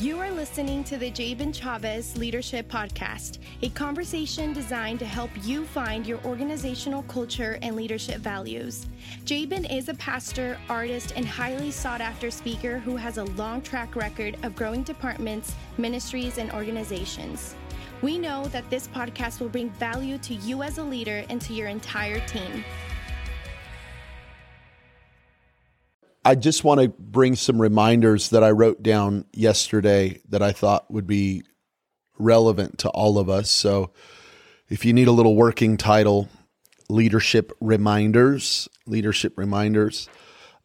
You are listening to the Jabin Chavez Leadership Podcast, a conversation designed to help you find your organizational culture and leadership values. Jabin is a pastor, artist, and highly sought after speaker who has a long track record of growing departments, ministries, and organizations. We know that this podcast will bring value to you as a leader and to your entire team. I just want to bring some reminders that I wrote down yesterday that I thought would be relevant to all of us. So if you need a little working title, leadership reminders, leadership reminders.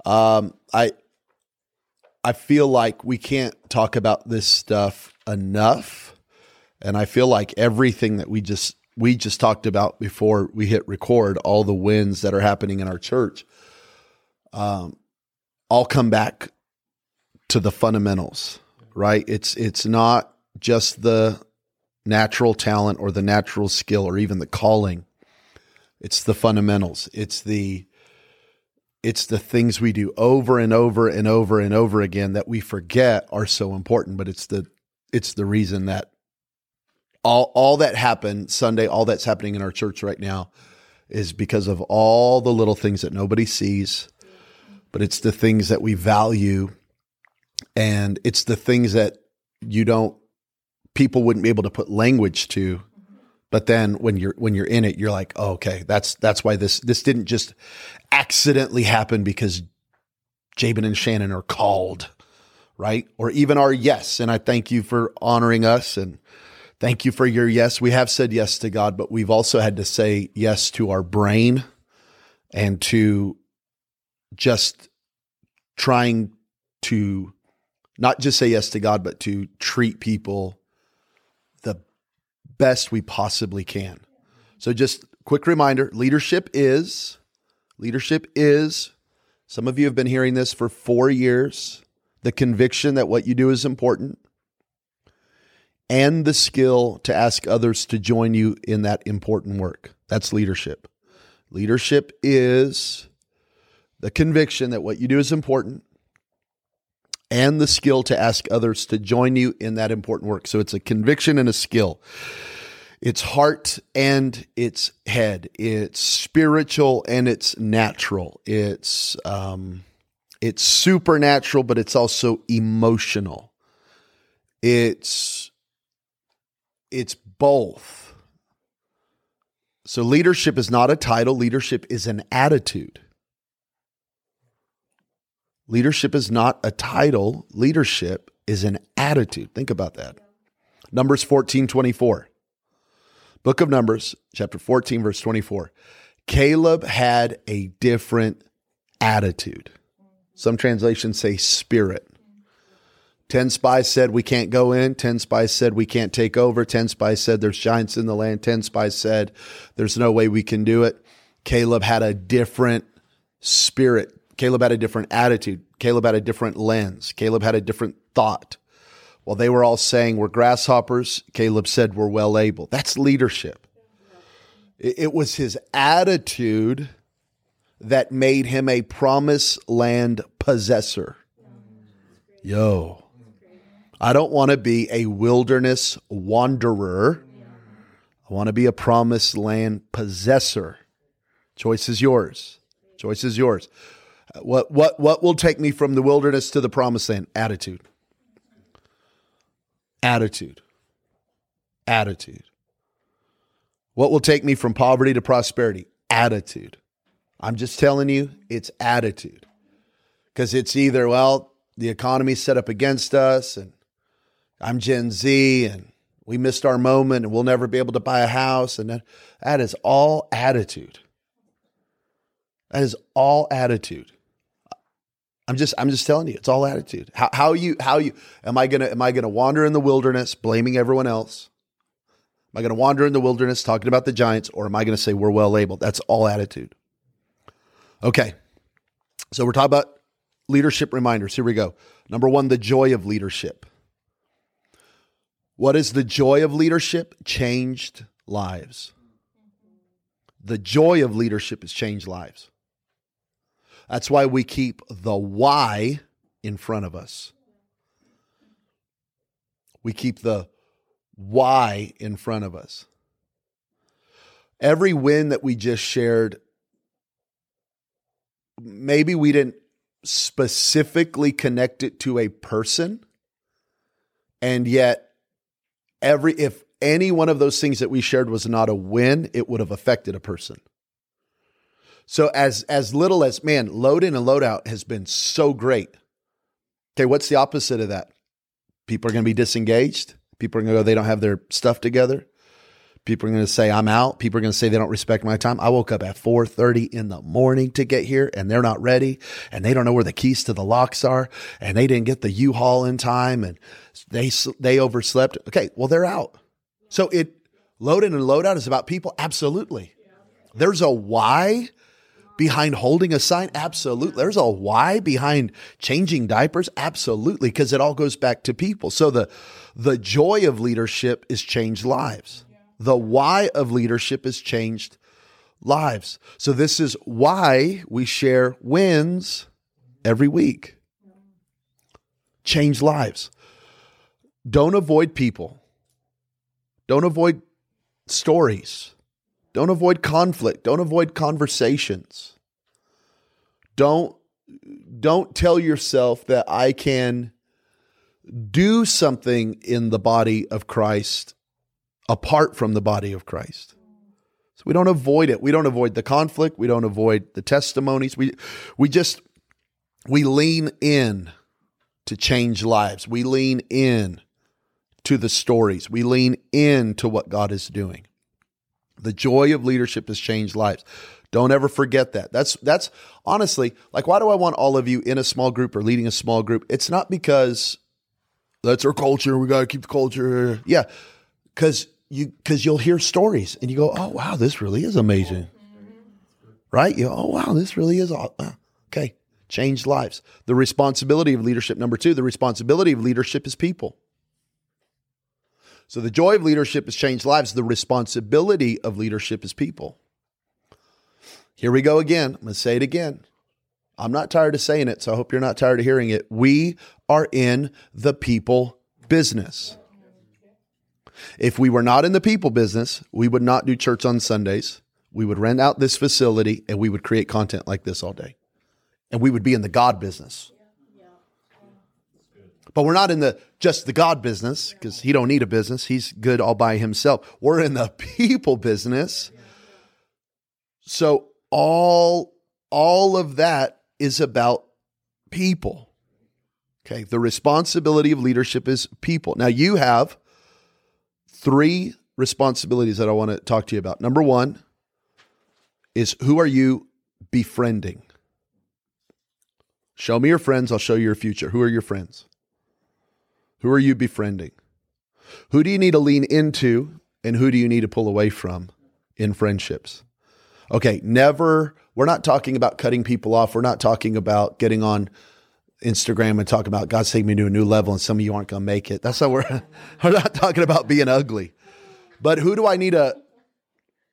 Um, I I feel like we can't talk about this stuff enough, and I feel like everything that we just we just talked about before we hit record, all the wins that are happening in our church. Um, all come back to the fundamentals, right? It's it's not just the natural talent or the natural skill or even the calling. It's the fundamentals. It's the it's the things we do over and over and over and over again that we forget are so important, but it's the it's the reason that all all that happened Sunday, all that's happening in our church right now is because of all the little things that nobody sees but it's the things that we value and it's the things that you don't people wouldn't be able to put language to. But then when you're when you're in it you're like oh, okay that's that's why this this didn't just accidentally happen because Jabin and Shannon are called right? Or even our yes and I thank you for honoring us and thank you for your yes. We have said yes to God but we've also had to say yes to our brain and to just trying to not just say yes to God, but to treat people the best we possibly can. So just quick reminder, leadership is leadership is some of you have been hearing this for 4 years, the conviction that what you do is important and the skill to ask others to join you in that important work. That's leadership. Leadership is the conviction that what you do is important and the skill to ask others to join you in that important work. So it's a conviction and a skill. It's heart and it's head. It's spiritual and it's natural. It's um, it's supernatural, but it's also emotional. It's it's both. So leadership is not a title. Leadership is an attitude. Leadership is not a title, leadership is an attitude. Think about that. Numbers 14 24. Book of Numbers, chapter 14, verse 24. Caleb had a different attitude. Some translations say spirit. 10 spies said we can't go in. 10 spies said we can't take over. 10 spies said there's giants in the land. 10 spies said there's no way we can do it. Caleb had a different spirit. Caleb had a different attitude. Caleb had a different lens. Caleb had a different thought. While they were all saying we're grasshoppers, Caleb said we're well able. That's leadership. It was his attitude that made him a promised land possessor. Yo, I don't want to be a wilderness wanderer. I want to be a promised land possessor. Choice is yours. Choice is yours. What what what will take me from the wilderness to the promised land? Attitude. Attitude. Attitude. What will take me from poverty to prosperity? Attitude. I'm just telling you, it's attitude. Because it's either, well, the economy's set up against us, and I'm Gen Z, and we missed our moment, and we'll never be able to buy a house. And that, that is all attitude. That is all attitude. I'm just I'm just telling you, it's all attitude. How how you how you am I gonna am I gonna wander in the wilderness blaming everyone else? Am I gonna wander in the wilderness talking about the giants, or am I gonna say we're well labeled? That's all attitude. Okay. So we're talking about leadership reminders. Here we go. Number one, the joy of leadership. What is the joy of leadership? Changed lives. The joy of leadership is changed lives. That's why we keep the why in front of us. We keep the why in front of us. Every win that we just shared, maybe we didn't specifically connect it to a person. And yet, every if any one of those things that we shared was not a win, it would have affected a person. So as as little as man, load in and load out has been so great. Okay, what's the opposite of that? People are going to be disengaged. People are going to go, they don't have their stuff together. People are going to say I'm out. People are going to say they don't respect my time. I woke up at 4:30 in the morning to get here and they're not ready and they don't know where the keys to the locks are and they didn't get the U-Haul in time and they they overslept. Okay, well they're out. So it load in and load out is about people absolutely. There's a why behind holding a sign? Absolutely. There's a why behind changing diapers? Absolutely, because it all goes back to people. So the the joy of leadership is changed lives. The why of leadership is changed lives. So this is why we share wins every week. Change lives. Don't avoid people. Don't avoid stories. Don't avoid conflict. Don't avoid conversations. Don't don't tell yourself that I can do something in the body of Christ apart from the body of Christ. So we don't avoid it. We don't avoid the conflict. We don't avoid the testimonies. We we just we lean in to change lives. We lean in to the stories. We lean in to what God is doing. The joy of leadership has changed lives. Don't ever forget that. That's that's honestly like why do I want all of you in a small group or leading a small group? It's not because that's our culture. We got to keep the culture. Yeah, because you because you'll hear stories and you go, oh wow, this really is amazing, right? You oh wow, this really is okay. Changed lives. The responsibility of leadership. Number two, the responsibility of leadership is people. So the joy of leadership has changed lives. The responsibility of leadership is people. Here we go again. I'm going to say it again. I'm not tired of saying it, so I hope you're not tired of hearing it. We are in the people business. If we were not in the people business, we would not do church on Sundays. We would rent out this facility and we would create content like this all day. And we would be in the God business. But we're not in the just the God business because he don't need a business. He's good all by himself. We're in the people business. So all all of that is about people. Okay, the responsibility of leadership is people. Now you have three responsibilities that I want to talk to you about. Number 1 is who are you befriending? Show me your friends, I'll show you your future. Who are your friends? Who are you befriending? Who do you need to lean into and who do you need to pull away from in friendships? Okay, never, we're not talking about cutting people off. We're not talking about getting on Instagram and talking about God's taking me to a new level and some of you aren't going to make it. That's not we're, we're not talking about being ugly. But who do I need to,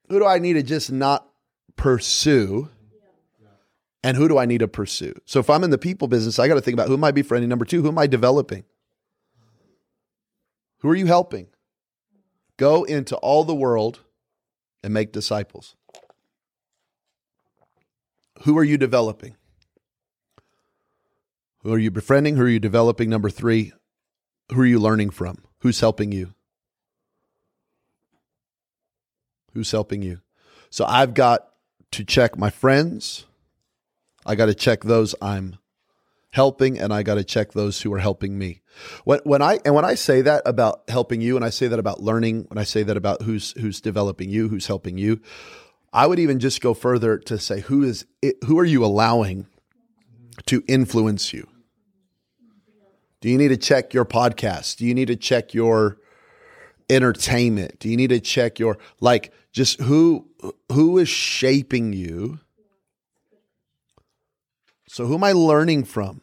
who do I need to just not pursue? And who do I need to pursue? So if I'm in the people business, I got to think about who am I befriending? Number two, who am I developing? Who are you helping? Go into all the world and make disciples. Who are you developing? Who are you befriending? Who are you developing? Number three, who are you learning from? Who's helping you? Who's helping you? So I've got to check my friends. I got to check those I'm helping and I got to check those who are helping me. When when I and when I say that about helping you and I say that about learning, when I say that about who's who's developing you, who's helping you, I would even just go further to say who is it, who are you allowing to influence you? Do you need to check your podcast? Do you need to check your entertainment? Do you need to check your like just who who is shaping you? So, who am I learning from?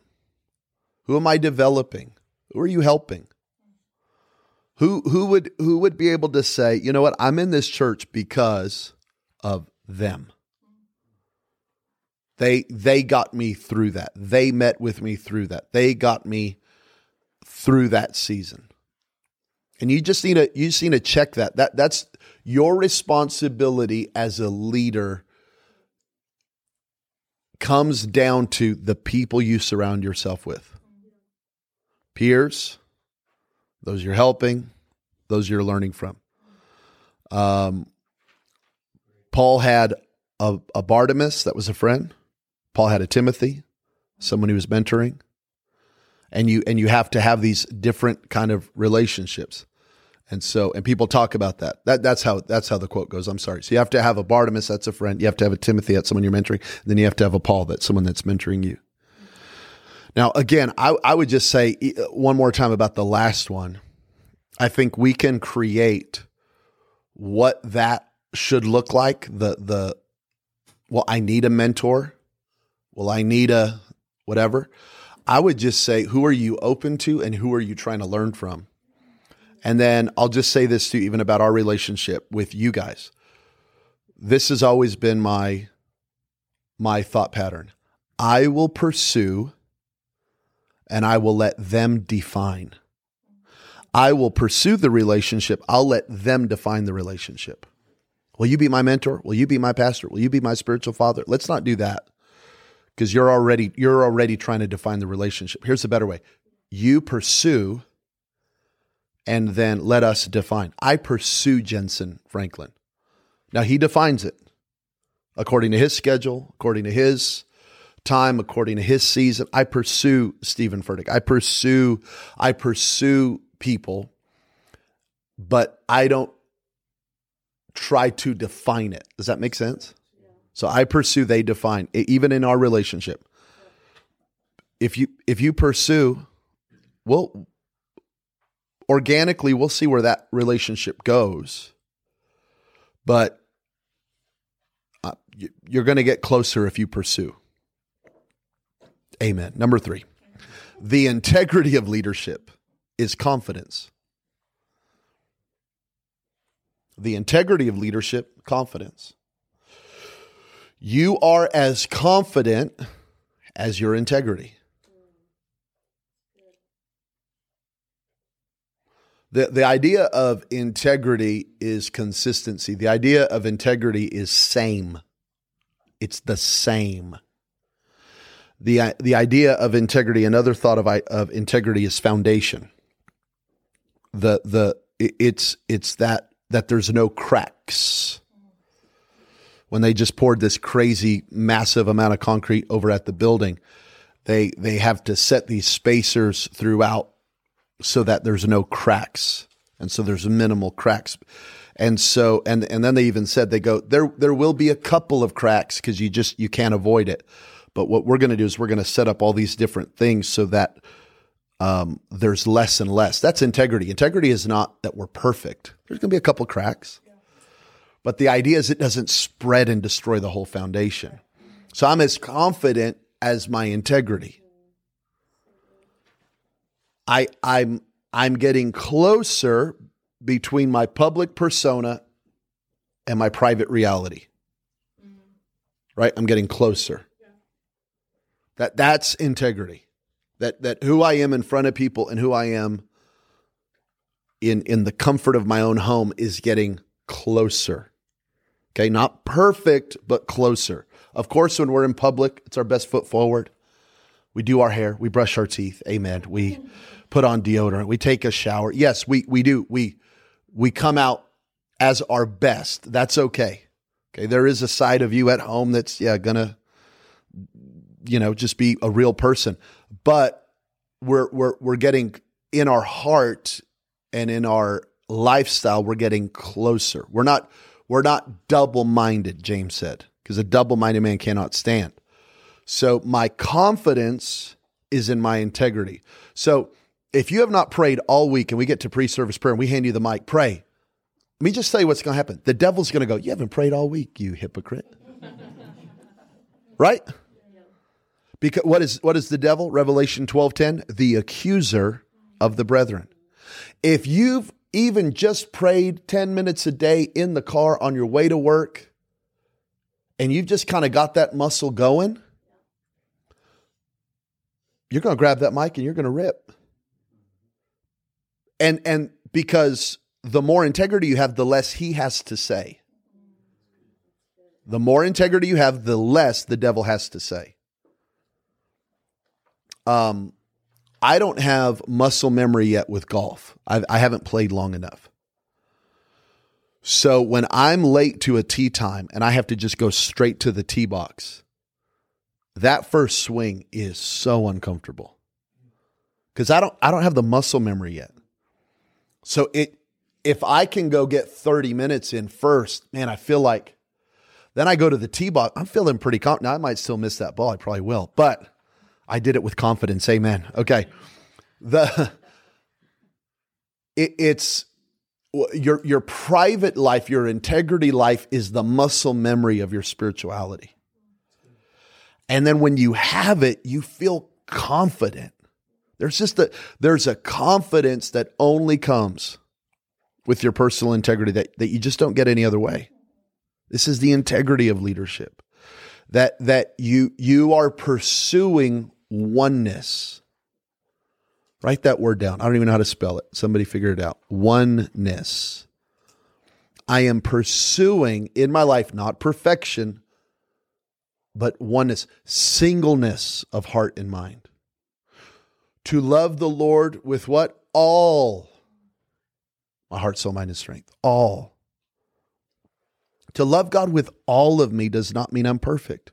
Who am I developing? Who are you helping? Who who would who would be able to say, you know what, I'm in this church because of them. They they got me through that. They met with me through that. They got me through that season. And you just need to you just need to check that. That that's your responsibility as a leader comes down to the people you surround yourself with. Peers, those you're helping, those you're learning from. Um, Paul had a, a Barnabas that was a friend. Paul had a Timothy, someone he was mentoring. And you and you have to have these different kind of relationships. And so, and people talk about that. That that's how that's how the quote goes. I'm sorry. So you have to have a Barnabas, that's a friend. You have to have a Timothy, that's someone you're mentoring. then you have to have a Paul, that's someone that's mentoring you. Now, again, I, I would just say uh, one more time about the last one. I think we can create what that should look like. The the well, I need a mentor. Well, I need a whatever. I would just say, who are you open to, and who are you trying to learn from? And then I'll just say this too, even about our relationship with you guys. This has always been my my thought pattern. I will pursue and I will let them define. I will pursue the relationship. I'll let them define the relationship. Will you be my mentor? Will you be my pastor? Will you be my spiritual father? Let's not do that. Because you're already you're already trying to define the relationship. Here's a better way. You pursue and then let us define. I pursue Jentezen Franklin. Now he defines it according to his schedule, according to his time, according to his season. I pursue Steven Furtick. I pursue, I pursue people, but I don't try to define it. Does that make sense? So I pursue, they define, even in our relationship. If you if you pursue, well, organically we'll see where that relationship goes. But uh, you're going to get closer if you pursue. Amen. Number 3 the integrity of leadership is confidence. The integrity of leadership confidence. You are as confident as your integrity The, the idea of integrity is consistency. The idea of integrity is same. It's the same. The, the idea of integrity, another thought of, of integrity is foundation. The, the, it's, it's that, that there's no cracks. When they just poured this crazy, massive amount of concrete over at the building, they, they have to set these spacers throughout so that there's no cracks. And so there's minimal cracks. And so and and then they even said they go there there will be a couple of cracks cuz you just you can't avoid it. But what we're going to do is we're going to set up all these different things so that um, there's less and less. That's integrity. Integrity is not that we're perfect. There's going to be a couple cracks. But the idea is it doesn't spread and destroy the whole foundation. So I'm as confident as my integrity. I I'm I'm getting closer between my public persona and my private reality. Mm-hmm. Right? I'm getting closer. Yeah. That that's integrity. That that who I am in front of people and who I am in in the comfort of my own home is getting closer. Okay, not perfect, but closer. Of course, when we're in public, it's our best foot forward. We do our hair, we brush our teeth. Amen. We put on deodorant, we take a shower. Yes, we we do. We we come out as our best. That's okay. Okay, there is a side of you at home that's yeah gonna you know just be a real person, but we're we're we're getting in our heart and in our lifestyle we're getting closer. We're not we're not double minded. James said because a double minded man cannot stand. So my confidence is in my integrity. So if you have not prayed all week and we get to pre service prayer and we hand you the mic, pray. Let me just tell you what's going to happen. The devil's going to go, You haven't prayed all week, you hypocrite. right? Because what is what is the devil? Revelation 12:10, the accuser of the brethren. If you've even just prayed 10 minutes a day in the car on your way to work and you've just kind of got that muscle going, you're going to grab that mic and you're going to rip and and because the more integrity you have, the less he has to say. The more integrity you have, the less the devil has to say. Um, I don't have muscle memory yet with golf. I've, I haven't played long enough. So when I'm late to a tee time and I have to just go straight to the tee box, that first swing is so uncomfortable because I don't I don't have the muscle memory yet. So it if I can go get 30 minutes in first, man, I feel like then I go to the tee box. I'm feeling pretty confident. I might still miss that ball. I probably will, but I did it with confidence. Amen. Okay. The it, it's your your private life, your integrity life is the muscle memory of your spirituality. And then when you have it, you feel confident. There's just a there's a confidence that only comes with your personal integrity that, that you just don't get any other way. This is the integrity of leadership. That that you you are pursuing oneness. Write that word down. I don't even know how to spell it. Somebody figure it out. Oneness. I am pursuing in my life not perfection, but oneness, singleness of heart and mind. To love the Lord with what? All my heart, soul, mind, and strength. All. To love God with all of me does not mean I'm perfect.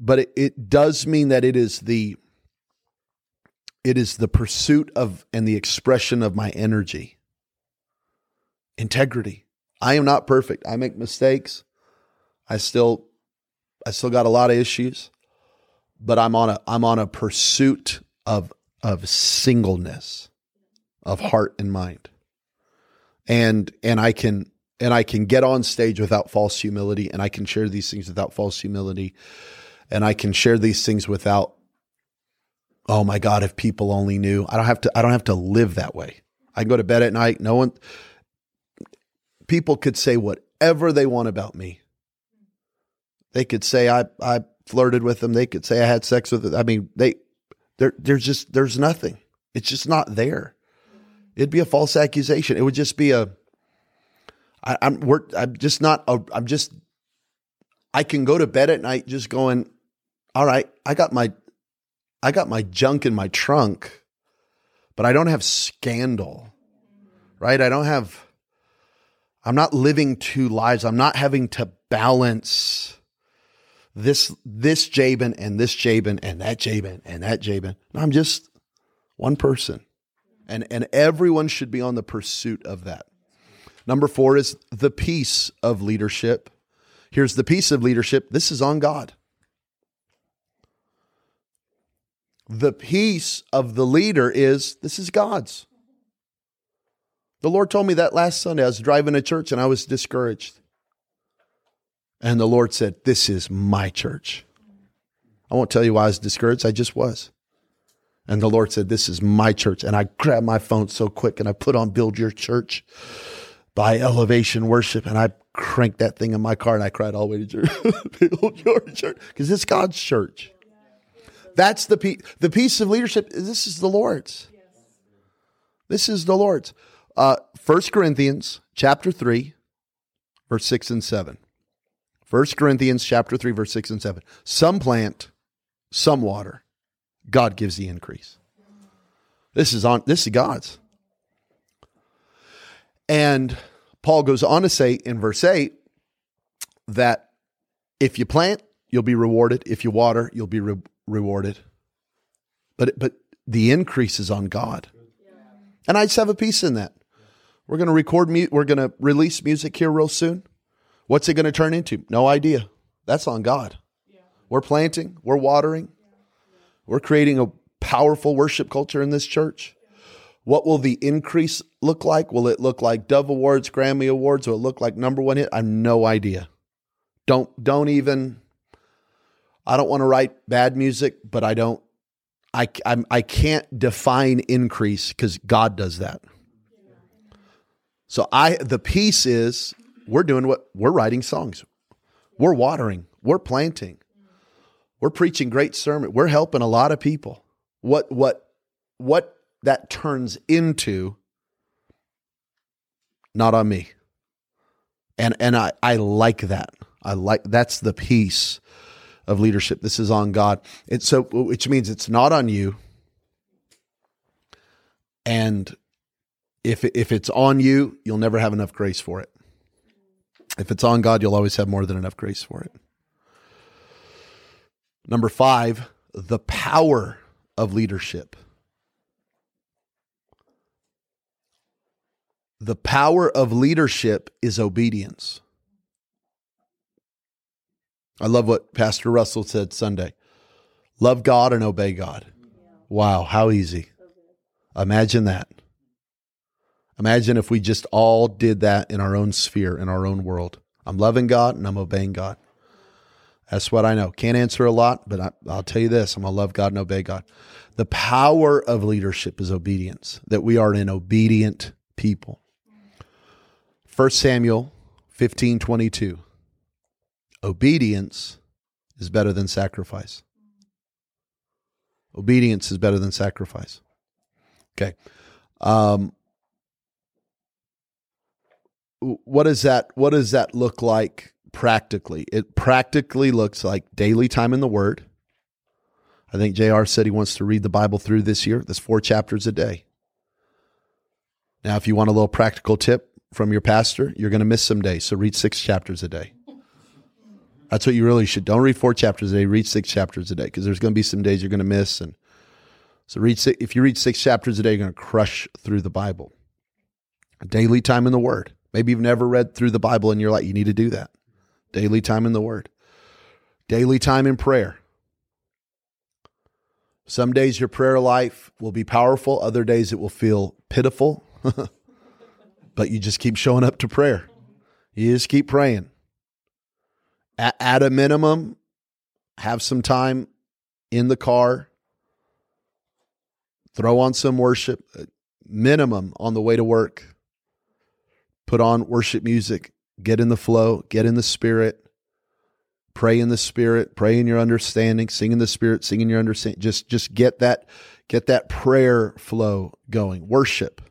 But it, it does mean that it is the it is the pursuit of and the expression of my energy. Integrity. I am not perfect. I make mistakes. I still I still got a lot of issues, but I'm on a I'm on a pursuit of of singleness of heart and mind. And and I can and I can get on stage without false humility and I can share these things without false humility and I can share these things without oh my god if people only knew. I don't have to I don't have to live that way. I can go to bed at night no one people could say whatever they want about me. They could say I I flirted with them. They could say I had sex with them. I mean, they there there's just there's nothing. It's just not there. It'd be a false accusation. It would just be a. I, I'm we're I'm just not a, I'm just I can go to bed at night just going, all right, I got my I got my junk in my trunk, but I don't have scandal. Right? I don't have I'm not living two lives. I'm not having to balance this this Jabin and this Jabin and that Jabin and that Jabin. I'm just one person. And, and everyone should be on the pursuit of that. Number four is the peace of leadership. Here's the peace of leadership. This is on God. The peace of the leader is this is God's. The Lord told me that last Sunday. I was driving to church and I was discouraged. And the Lord said, This is my church. I won't tell you why I was discouraged. I just was. And the Lord said, This is my church. And I grabbed my phone so quick and I put on Build Your Church by Elevation Worship. And I cranked that thing in my car and I cried all the way to church. Build Your Church. Because it's God's church. That's the peace. The peace of leadership. This is the Lord's. This is the Lord's. Uh, 1 Corinthians chapter 3, verse 6 and 7. 1 Corinthians chapter 3, verse 6 and 7. Some plant, some water God gives the increase. This is on this is God's. And Paul goes on to say in verse 8 that if you plant, you'll be rewarded. If you water, you'll be re- rewarded. But but the increase is on God. And I just have a peace in that. We're going to record mu- we're going to release music here real soon. What's it going to turn into? No idea. That's on God. We're planting, we're watering, we're creating a powerful worship culture in this church. What will the increase look like? Will it look like Dove Awards, Grammy Awards? Will it look like number one hit? I have no idea. Don't don't even. I don't want to write bad music, but I don't. I I'm, I can't define increase because God does that. So I the peace is we're doing what we're writing songs, we're watering, we're planting, we're preaching great sermon. We're helping a lot of people. What what what that turns into not on me. And and I I like that. I like that's the peace of leadership. This is on God. It's so which means it's not on you. And if if it's on you, you'll never have enough grace for it. If it's on God, you'll always have more than enough grace for it. Number 5, the power of leadership. The power of leadership is obedience. I love what Pastor Russell said Sunday love God and obey God. Wow, how easy. Imagine that. Imagine if we just all did that in our own sphere, in our own world. I'm loving God and I'm obeying God. That's what I know. Can't answer a lot, but I, will tell you this I'm going to love God and obey God. The power of leadership is obedience, that we are an obedient people. 1 Samuel 15 22. Obedience is better than sacrifice. Obedience is better than sacrifice. Okay. Um, what does that what does that look like practically? It practically looks like daily time in the Word. I think JR said he wants to read the Bible through this year. That's four chapters a day. Now, if you want a little practical tip from your pastor, you're going to miss some days. So read six chapters a day. That's what you really should. Don't read four chapters a day. Read six chapters a day because there's going to be some days you're going to miss. And so read six, if you read six chapters a day, you're going to crush through the Bible. A Daily time in the Word. Maybe you've never read through the Bible and you're like, You need to do that. Daily time in the Word. Daily time in prayer. Some days your prayer life will be powerful, other days it will feel pitiful. but you just keep showing up to prayer. You just keep praying. At, at a minimum, have some time in the car, throw on some worship, uh, minimum on the way to work put on worship music, get in the flow, get in the spirit, pray in the spirit, pray in your understanding, sing in the spirit, sing in your understanding. Just just get that get that prayer flow going. Worship.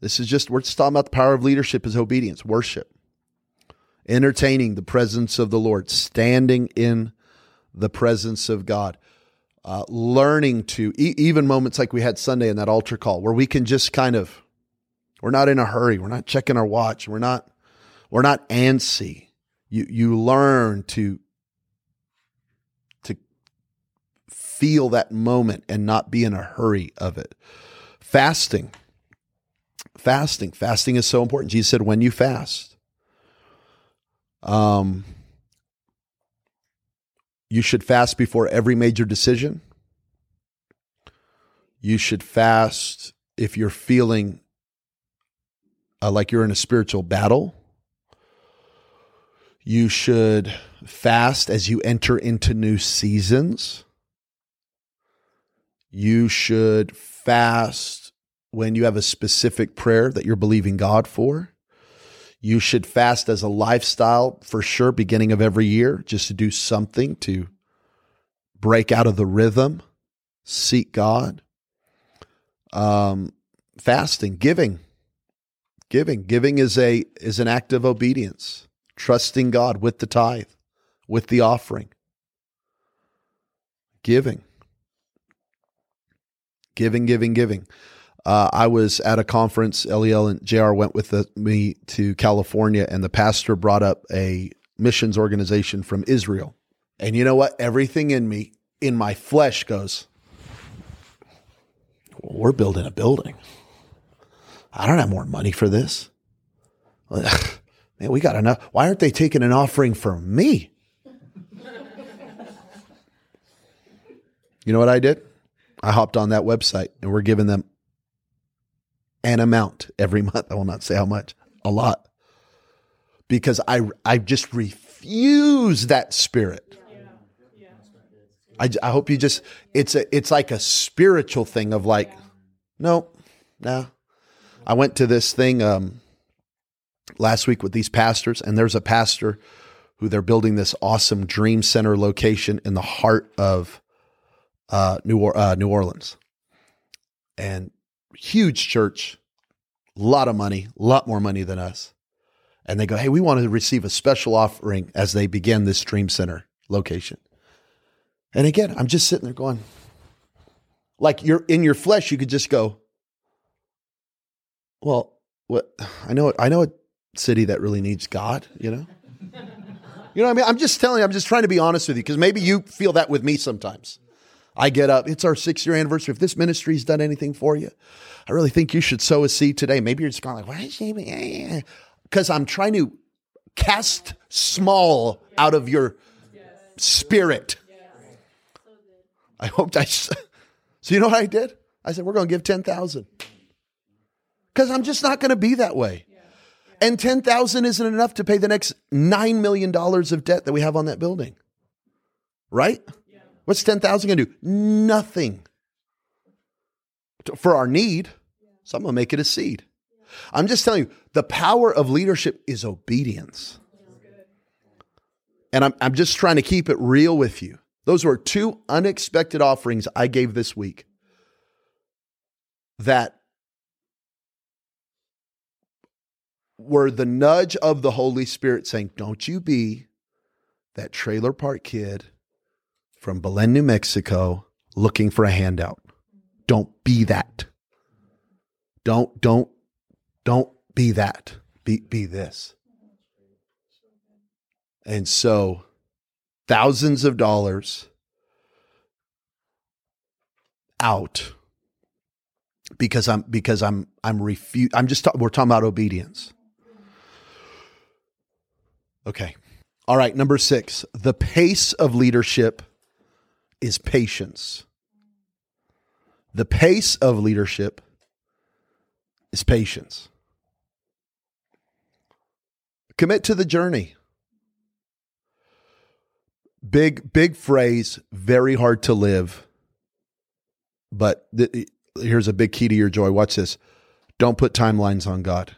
This is just we're just talking about the power of leadership is obedience, worship. Entertaining the presence of the Lord, standing in the presence of God. Uh, learning to e- even moments like we had Sunday in that altar call where we can just kind of we're not in a hurry. We're not checking our watch. We're not, we're not antsy. You, you learn to, to feel that moment and not be in a hurry of it. Fasting. Fasting. Fasting is so important. Jesus said, when you fast, um, you should fast before every major decision. You should fast if you're feeling uh, like you're in a spiritual battle. You should fast as you enter into new seasons. You should fast when you have a specific prayer that you're believing God for. You should fast as a lifestyle for sure, beginning of every year, just to do something to break out of the rhythm, seek God. Um, fasting, giving Giving. Giving is a is an act of obedience, trusting God with the tithe, with the offering. Giving. Giving, giving, giving. Uh, I was at a conference. Eliel and Jr. went with the, me to California, and the pastor brought up a missions organization from Israel. And you know what? Everything in me, in my flesh, goes, well, "We're building a building." I don't have more money for this. Man, we got enough. Why aren't they taking an offering for me? you know what I did? I hopped on that website and we're giving them an amount every month. I will not say how much, a lot. Because I, I just refuse that spirit. I, I hope you just, it's a, it's like a spiritual thing of like, no, no, I went to this thing um, last week with these pastors, and there's a pastor who they're building this awesome dream center location in the heart of uh, New, or- uh, New Orleans. and huge church, a lot of money, a lot more money than us. And they go, Hey, we want to receive a special offering as they begin this Dream Center location. And again, I'm just sitting there going, like you're in your flesh, you could just go, Well, what I know I know a city that really needs God, you know? You know what I mean? I'm just telling you, I'm just trying to be honest with you because maybe you feel that with me sometimes. I get up, it's our six year anniversary. If this ministry's done anything for you, I really think you should sow a seed today. Maybe you're just going like, why is she? Because I'm trying to cast small out of your spirit. I hoped I. So you know what I did? I said we're going to give ten thousand because I'm just not going to be that way. And 10,000 isn't enough to pay the next 9 million dollars of debt that we have on that building. Right? What's 10,000 going to do? Nothing. For our need, so I'm going to make it a seed. I'm just telling you, the power of leadership is obedience. And I'm, I'm just trying to keep it real with you. Those were two unexpected offerings I gave this week that were the nudge of the Holy Spirit saying, Don't you be that trailer park kid from Belen, New Mexico, looking for a handout. Don't be that. Don't, don't, don't be that. Be, be this. And so thousands of dollars out because I'm because I'm I'm refu- I'm just ta- we're talking about obedience. Okay. All right, number 6. The pace of leadership is patience. The pace of leadership is patience. Commit to the journey. Big, big phrase, very hard to live. But th- here's a big key to your joy. Watch this. Don't put timelines on God.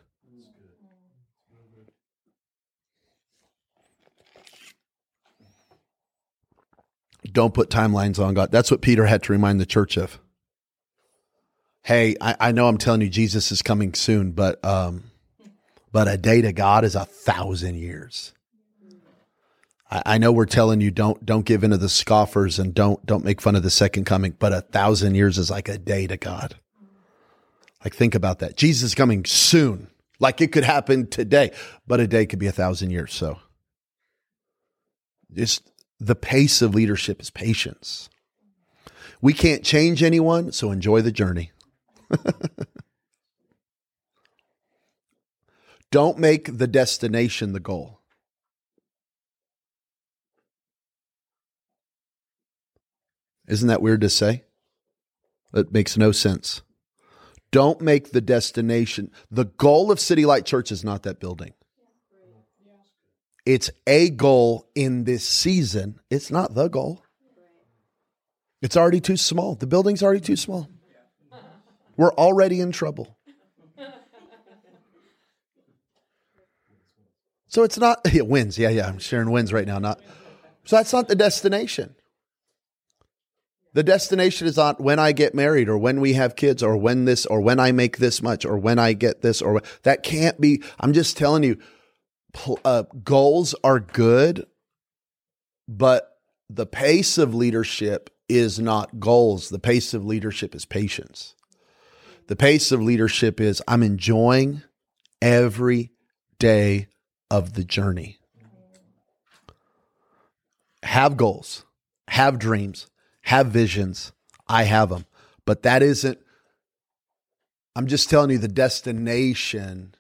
Don't put timelines on God. That's what Peter had to remind the church of. Hey, I, I know I'm telling you Jesus is coming soon, but um, but a day to God is a thousand years. I, I know we're telling you don't don't give in to the scoffers and don't don't make fun of the second coming, but a thousand years is like a day to God. Like think about that. Jesus is coming soon. Like it could happen today, but a day could be a thousand years. So just the pace of leadership is patience. We can't change anyone, so enjoy the journey. Don't make the destination the goal. Isn't that weird to say? That makes no sense. Don't make the destination. The goal of City Light Church is not that building. It's a goal in this season. It's not the goal. It's already too small. The building's already too small. We're already in trouble. So it's not it wins. Yeah, yeah. I'm sharing wins right now. Not so that's not the destination. The destination is not when I get married or when we have kids or when this or when I make this much or when I get this or that can't be. I'm just telling you, uh, goals are good, but the pace of leadership is not goals. The pace of leadership is patience. The pace of leadership is I'm enjoying every day of the journey. Have goals, have dreams, have visions. I have them. But that isn't, I'm just telling you the destination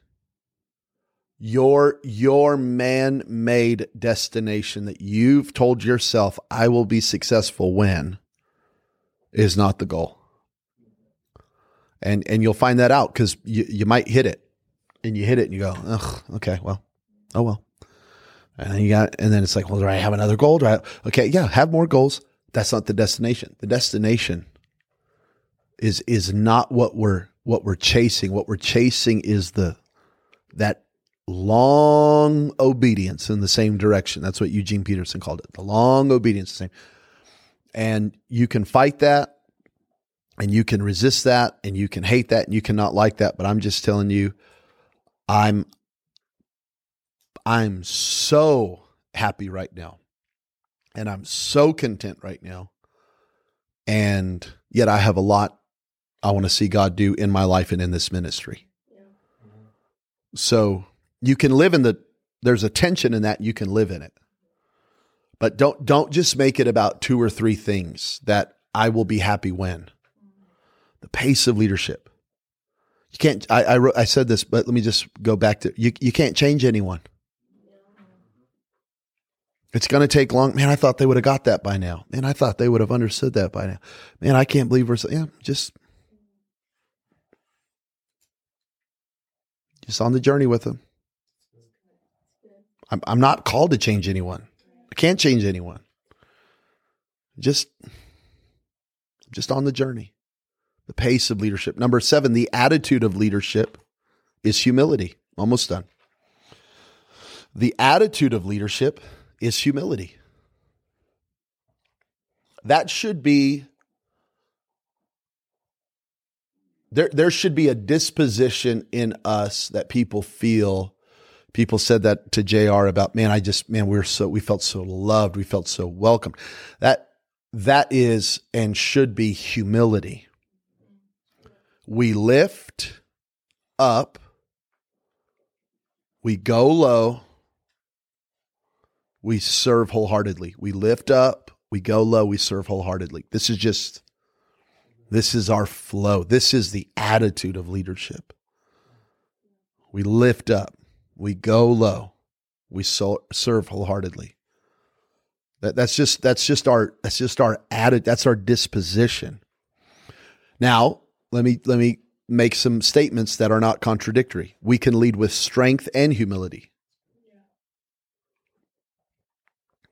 your your man-made destination that you've told yourself I will be successful when is not the goal. And and you'll find that out cuz you you might hit it. And you hit it and you go, "Ugh, okay, well. Oh well." And then you got and then it's like, "Well, do I have another goal? Do I Okay, yeah, have more goals. That's not the destination. The destination is is not what we're what we're chasing. What we're chasing is the that long obedience in the same direction. That's what Eugene Peterson called it. The long obedience, the same. And you can fight that. And you can resist that and you can hate that and you cannot like that. But I'm just telling you, I'm I'm so happy right now. And I'm so content right now. And yet I have a lot I want to see God do in my life and in this ministry. So you can live in the there's a tension in that you can live in it. But don't don't just make it about two or three things that I will be happy when. The pace of leadership. You can't I I, wrote, I said this, but let me just go back to you you can't change anyone. It's going to take long. Man, I thought they would have got that by now. Man, I thought they would have understood that by now. Man, I can't believe we're so, yeah, just just on the journey with them. I'm, I'm not called to change anyone. I can't change anyone. Just, just on the journey, the pace of leadership. Number seven, the attitude of leadership is humility. Almost done. The attitude of leadership is humility. That should be there there should be a disposition in us that people feel people said that to JR about man I just man we are so we felt so loved. We felt so welcomed. That that is and should be humility. We lift up. We go low. We serve wholeheartedly. We lift up. We go low. We serve wholeheartedly. This is just this is our flow. This is the attitude of leadership. We lift up, we go low, we so, serve wholeheartedly. That, that's just that's just our that's just our attitude. That's our disposition. Now, let me let me make some statements that are not contradictory. We can lead with strength and humility.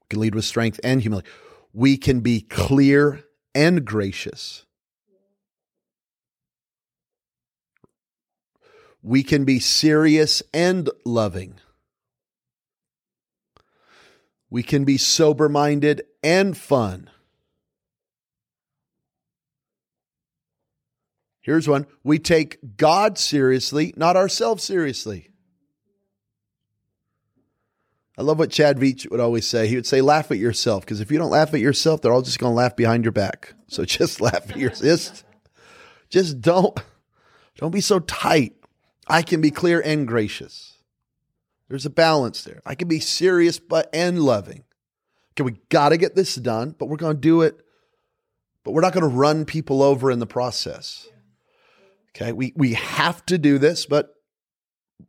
We can lead with strength and humility. We can be clear and gracious. We can be serious and loving. We can be sober minded and fun. Here's one we take God seriously, not ourselves seriously. I love what Chad Veach would always say. He would say, laugh at yourself, because if you don't laugh at yourself, they're all just going to laugh behind your back. So just laugh at yourself. Just, just don't, don't be so tight. I can be clear and gracious. There's a balance there. I can be serious but and loving. Okay, we got to get this done, but we're going to do it. But we're not going to run people over in the process. Okay, we we have to do this, but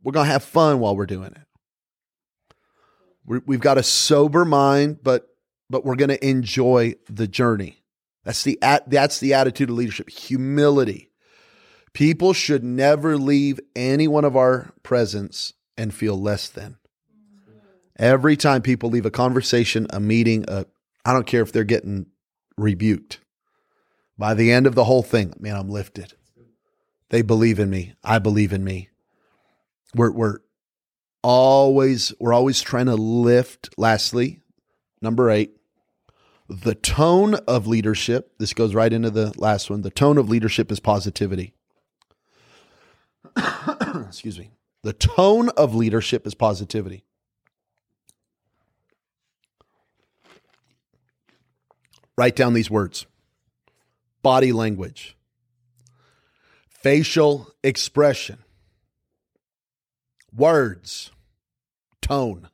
we're going to have fun while we're doing it. we we've got a sober mind, but but we're going to enjoy the journey. That's the that's the attitude of leadership: humility. People should never leave any one of our presence and feel less than. Every time people leave a conversation, a meeting, a, I don't care if they're getting rebuked. By the end of the whole thing, man, I'm lifted. They believe in me. I believe in me. We're, we're always, we're always trying to lift. Lastly, number eight, the tone of leadership. This goes right into the last one. The tone of leadership is positivity. excuse me, the tone of leadership is positivity. Write down these words body language, facial expression, words, tone.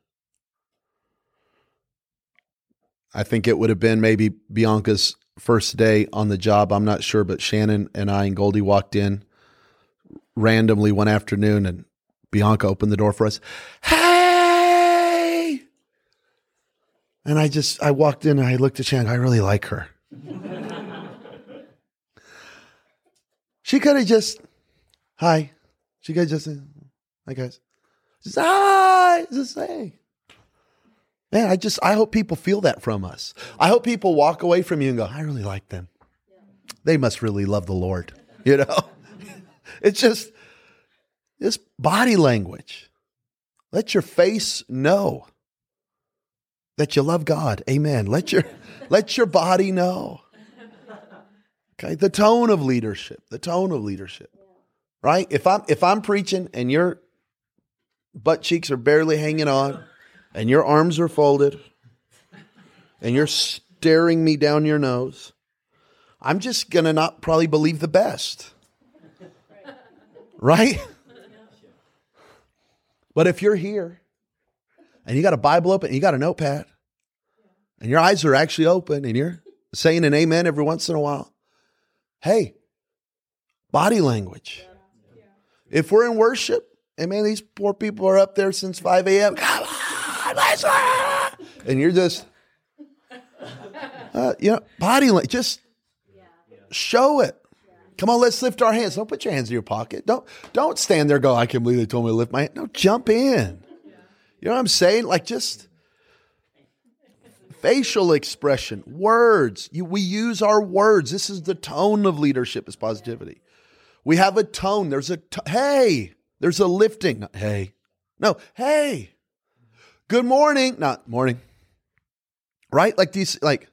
I think it would have been maybe Bianca's first day on the job. I'm not sure, but Shannon and I and Goldie walked in randomly one afternoon and Bianca opened the door for us. Hey! And I just, I walked in and I looked at Shannon. I really like her. she could have just, hi. She could just, hi guys. Just, hi. Just say. Man, I just, I hope people feel that from us. I hope people walk away from you and go, I really like them. They must really love the Lord, you know? It's just this body language. Let your face know that you love God. Amen. Let your let your body know. Okay, the tone of leadership, the tone of leadership. Right? If I'm if I'm preaching and your butt cheeks are barely hanging on and your arms are folded and you're staring me down your nose, I'm just going to not probably believe the best. Right? But if you're here and you got a Bible open and you got a notepad and your eyes are actually open and you're saying an amen every once in a while, hey, body language. If we're in worship, and man, these poor people are up there since 5 a.m. Come on, let's and you're just, uh, you know, body language, just show it. Come on, let's lift our hands. Don't put your hands in your pocket. Don't don't stand there. go. I can't believe they told me to lift my hand. No, jump in. You know what I'm saying? Like just facial expression, words. You, we use our words. This is the tone of leadership. Is positivity. We have a tone. There's a t- hey. There's a lifting. Hey, no. Hey, good morning. Not morning. Right? Like these. Like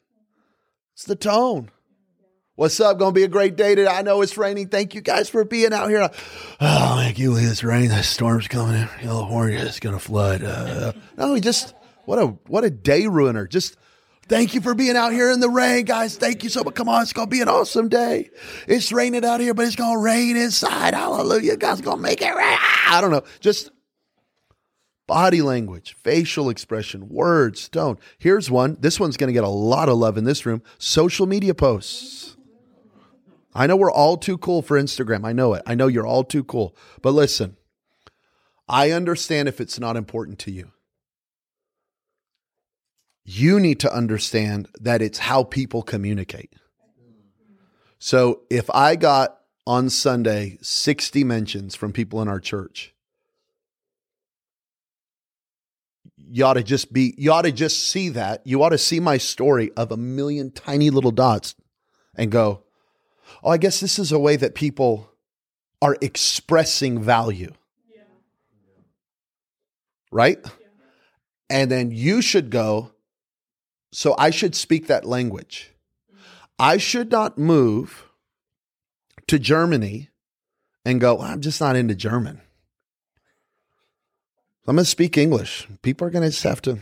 it's the tone. What's up? Gonna be a great day today. I know it's raining. Thank you guys for being out here. Oh, thank you. It's raining. The storm's coming in. California is gonna flood. Uh, no, just what a what a day ruiner. Just thank you for being out here in the rain, guys. Thank you so much. Come on, it's gonna be an awesome day. It's raining out here, but it's gonna rain inside. Hallelujah. God's gonna make it rain. I don't know. Just body language, facial expression, words, tone. Here's one. This one's gonna get a lot of love in this room. Social media posts. I know we're all too cool for Instagram. I know it. I know you're all too cool. But listen, I understand if it's not important to you. You need to understand that it's how people communicate. So if I got on Sunday 60 mentions from people in our church, you ought to just be, you ought to just see that. You ought to see my story of a million tiny little dots and go, oh, I guess this is a way that people are expressing value. Yeah. Right? Yeah. And then you should go, so I should speak that language. Mm-hmm. I should not move to Germany and go, I'm just not into German. I'm going to speak English. People are going to have to,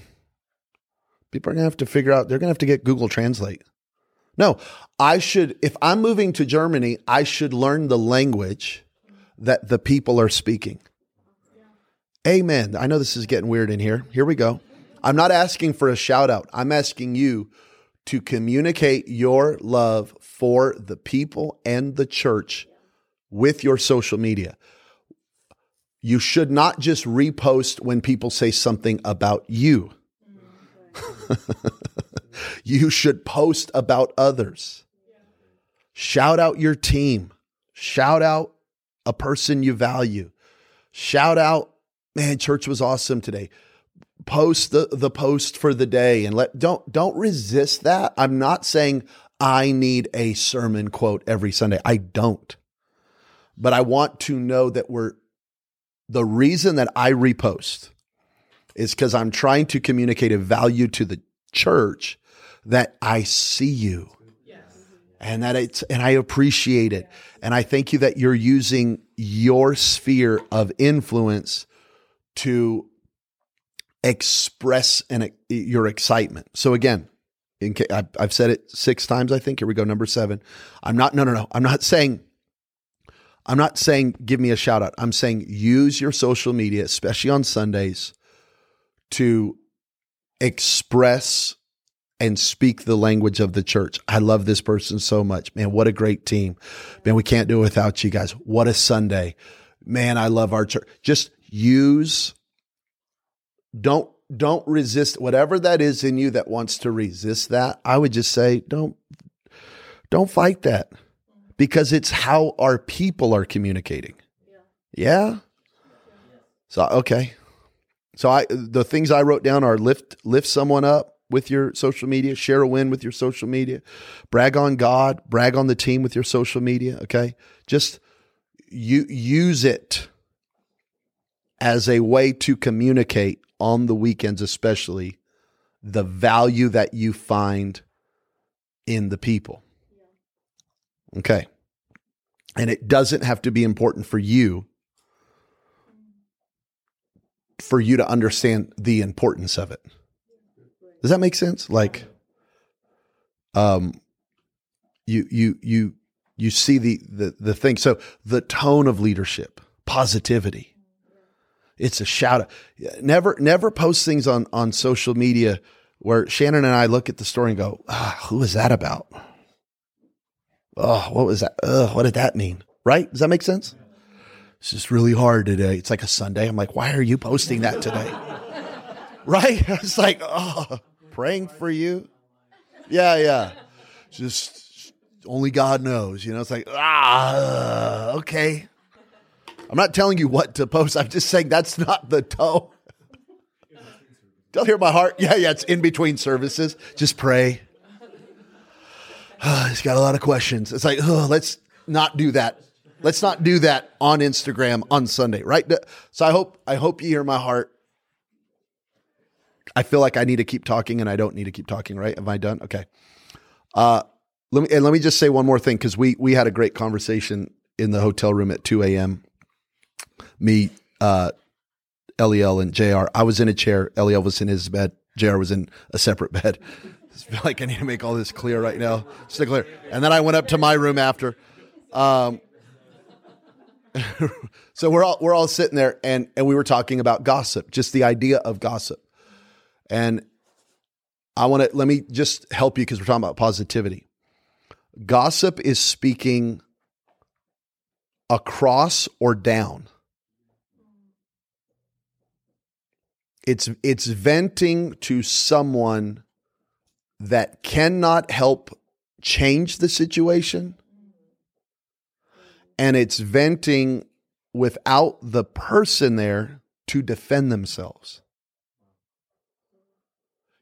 people are going to have to figure out, they're going to have to get Google Translate. No, I should, if I'm moving to Germany, I should learn the language that the people are speaking. Amen. I know this is getting weird in here. Here we go. I'm not asking for a shout out. I'm asking you to communicate your love for the people and the church with your social media. You should not just repost when people say something about you. you should post about others. Shout out your team. Shout out a person you value. Shout out, man, church was awesome today. Post the, the post for the day and let don't don't resist that. I'm not saying I need a sermon quote every Sunday. I don't. But I want to know that we're the reason that I repost is because I'm trying to communicate a value to the church that I see you. And that it's, and I appreciate it. And I thank you that you're using your sphere of influence to express an, your excitement. So again, in, case, I've said it six times. I think here we go. Number seven. I'm not. No, no, no. I'm not saying. I'm not saying give me a shout out. I'm saying use your social media, especially on Sundays, to express and speak the language of the church. I love this person so much. Man, what a great team. Man, we can't do it without you guys. What a Sunday. Man, I love our church. Just use, don't, don't resist whatever that is in you that wants to resist that. I would just say, don't, don't fight that because it's how our people are communicating. Yeah. So, okay. So I, the things I wrote down are lift, lift someone up, with your social media, share a win with your social media, brag on God, brag on the team with your social media. Okay. Just you use it as a way to communicate on the weekends, especially the value that you find in the people. Okay. And it doesn't have to be important for you for you to understand the importance of it. Does that make sense? Like um you you you you see the the the thing. So the tone of leadership, positivity. It's a shout out. Never never post things on on social media where Shannon and I look at the story and go, ah, who is that about? Oh, what was that? Ugh, what did that mean? Right? Does that make sense? It's just really hard today. It's like a Sunday. I'm like, why are you posting that today? right? It's like, oh, praying for you. Yeah, yeah. Just only God knows. You know, it's like, ah, okay. I'm not telling you what to post. I'm just saying that's not the toe. Don't hear my heart. Yeah, yeah, it's in between services. Just pray. He's got a lot of questions. It's like, oh, let's not do that. Let's not do that on Instagram on Sunday, right? So I hope I hope you hear my heart. I feel like I need to keep talking and I don't need to keep talking, right? Am I done? Okay. Uh, let me and let me just say one more thing because we we had a great conversation in the hotel room at 2 a.m. Me, uh, Eliel and JR. I was in a chair. Eliel was in his bed. JR was in a separate bed. I feel like I need to make all this clear right now. Stick clear. And then I went up to my room after. Um, so we're all we're all sitting there and and we were talking about gossip, just the idea of gossip. And I want to let me just help you because we're talking about positivity. Gossip is speaking across or down. It's it's venting to someone that cannot help change the situation and it's venting without the person there to defend themselves.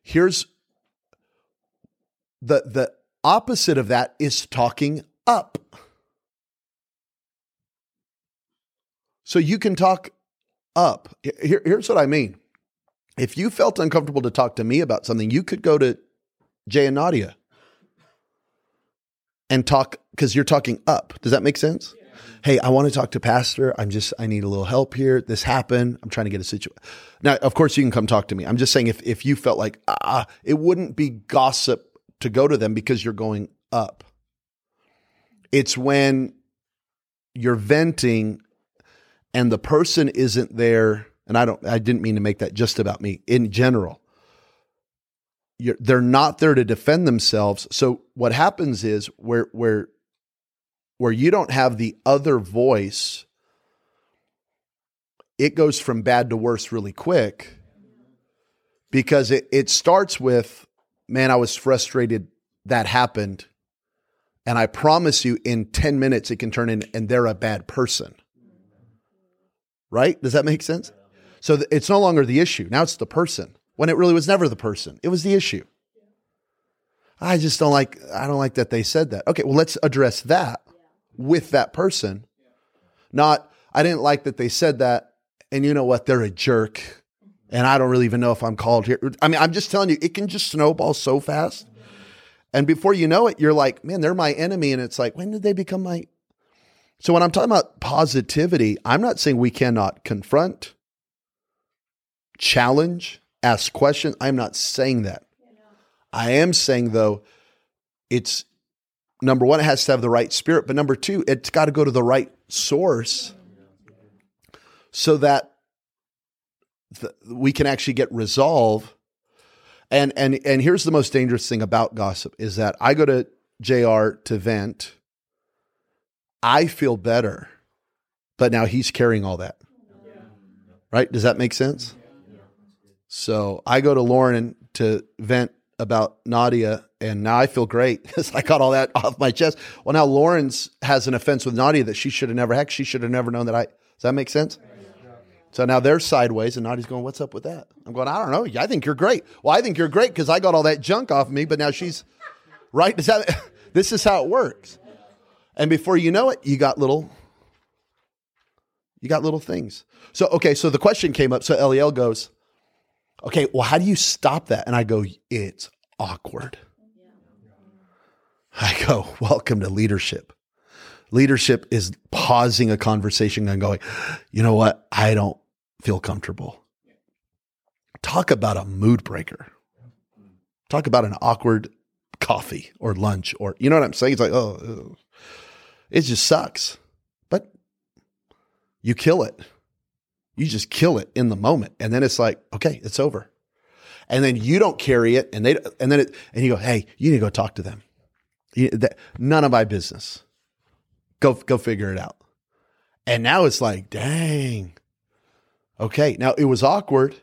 Here's the the opposite of that is talking up. So you can talk up. Here, here's what I mean. If you felt uncomfortable to talk to me about something, you could go to Jay and Nadia and talk because you're talking up. Does that make sense? Hey, I want to talk to pastor. I'm just, I need a little help here. This happened. I'm trying to get a situation. Now, of course, you can come talk to me. I'm just saying if, if you felt like, ah, it wouldn't be gossip to go to them because you're going up. It's when you're venting and the person isn't there. And I don't, I didn't mean to make that just about me in general they're not there to defend themselves. So what happens is where where where you don't have the other voice, it goes from bad to worse really quick because it, it starts with, man, I was frustrated that happened. And I promise you, in 10 minutes, it can turn in and they're a bad person. Right? Does that make sense? So it's no longer the issue. Now it's the person when it really was never the person. It was the issue. I just don't like I don't like that they said that. Okay, well let's address that with that person. Not I didn't like that they said that and you know what they're a jerk and I don't really even know if I'm called here. I mean, I'm just telling you it can just snowball so fast. And before you know it, you're like, man, they're my enemy and it's like, when did they become my So when I'm talking about positivity, I'm not saying we cannot confront, challenge, ask questions. I'm not saying that. I am saying though, it's number one, it has to have the right spirit, but number two, it's got to go to the right source so that the, we can actually get resolve. And and and here's the most dangerous thing about gossip is that I go to JR to vent. I feel better, but now he's carrying all that. Right? Does that make sense? So I go to Lauren to vent about Nadia, and now I feel great because I got all that off my chest. Well, now Lauren's has an offense with Nadia that she should have never had. She should have never known that I. Does that make sense? So now they're sideways, and Nadia's going, "What's up with that?" I'm going, "I don't know. I think you're great. Well, I think you're great because I got all that junk off me, but now she's right. Does that? this is how it works. And before you know it, you got little, you got little things. So okay, so the question came up. So Eliel goes, okay, well, how do you stop that? And I go, it's awkward. I go, welcome to leadership. Leadership is pausing a conversation and going, you know what? I don't feel comfortable. Talk about a mood breaker. Talk about an awkward coffee or lunch or, you know what I'm saying? It's like, oh, it just sucks. But you kill it. You just kill it in the moment. And then it's like, okay, it's over. And then you don't carry it and they, and then it, and you go, hey, you need to go talk to them. That, none of my business. Go, go figure it out. And now it's like, dang. Okay. Now it was awkward,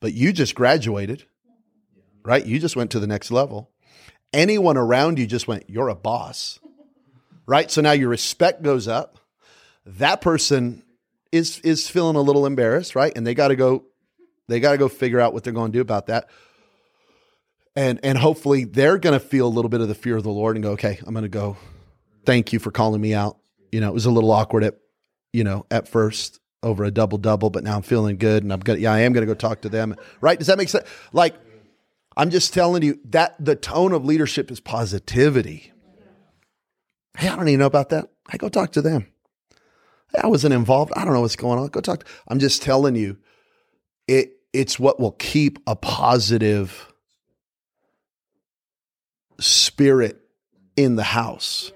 but you just graduated, right? You just went to the next level. Anyone around you just went, you're a boss, right? So now your respect goes up. That person is, is feeling a little embarrassed, right? And they got to go, they got to go figure out what they're going to do about that. And, and hopefully they're going to feel a little bit of the fear of the Lord and go, okay, I'm going to go thank you for calling me out. You know, it was a little awkward at, you know, at first over a double double, but now I'm feeling good and I'm gonna, yeah, I am gonna go talk to them. Right? Does that make sense? Like, I'm just telling you that the tone of leadership is positivity. Hey, I don't even know about that. I go talk to them. Hey, I wasn't involved. I don't know what's going on. Go talk. To, I'm just telling you, it it's what will keep a positive spirit in the house.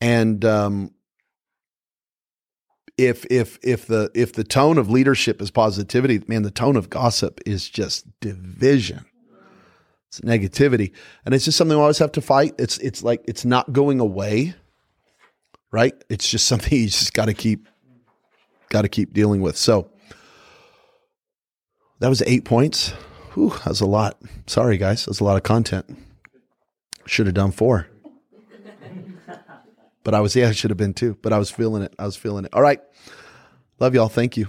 And um, if if if the if the tone of leadership is positivity, man, the tone of gossip is just division. It's negativity, and it's just something we always have to fight. It's it's like it's not going away, right? It's just something you just got to keep got to keep dealing with. So that was eight points. Whew, that was a lot. Sorry, guys, that was a lot of content. Should have done four. But I was, yeah, I should have been too. But I was feeling it. I was feeling it. All right. Love y'all. Thank you.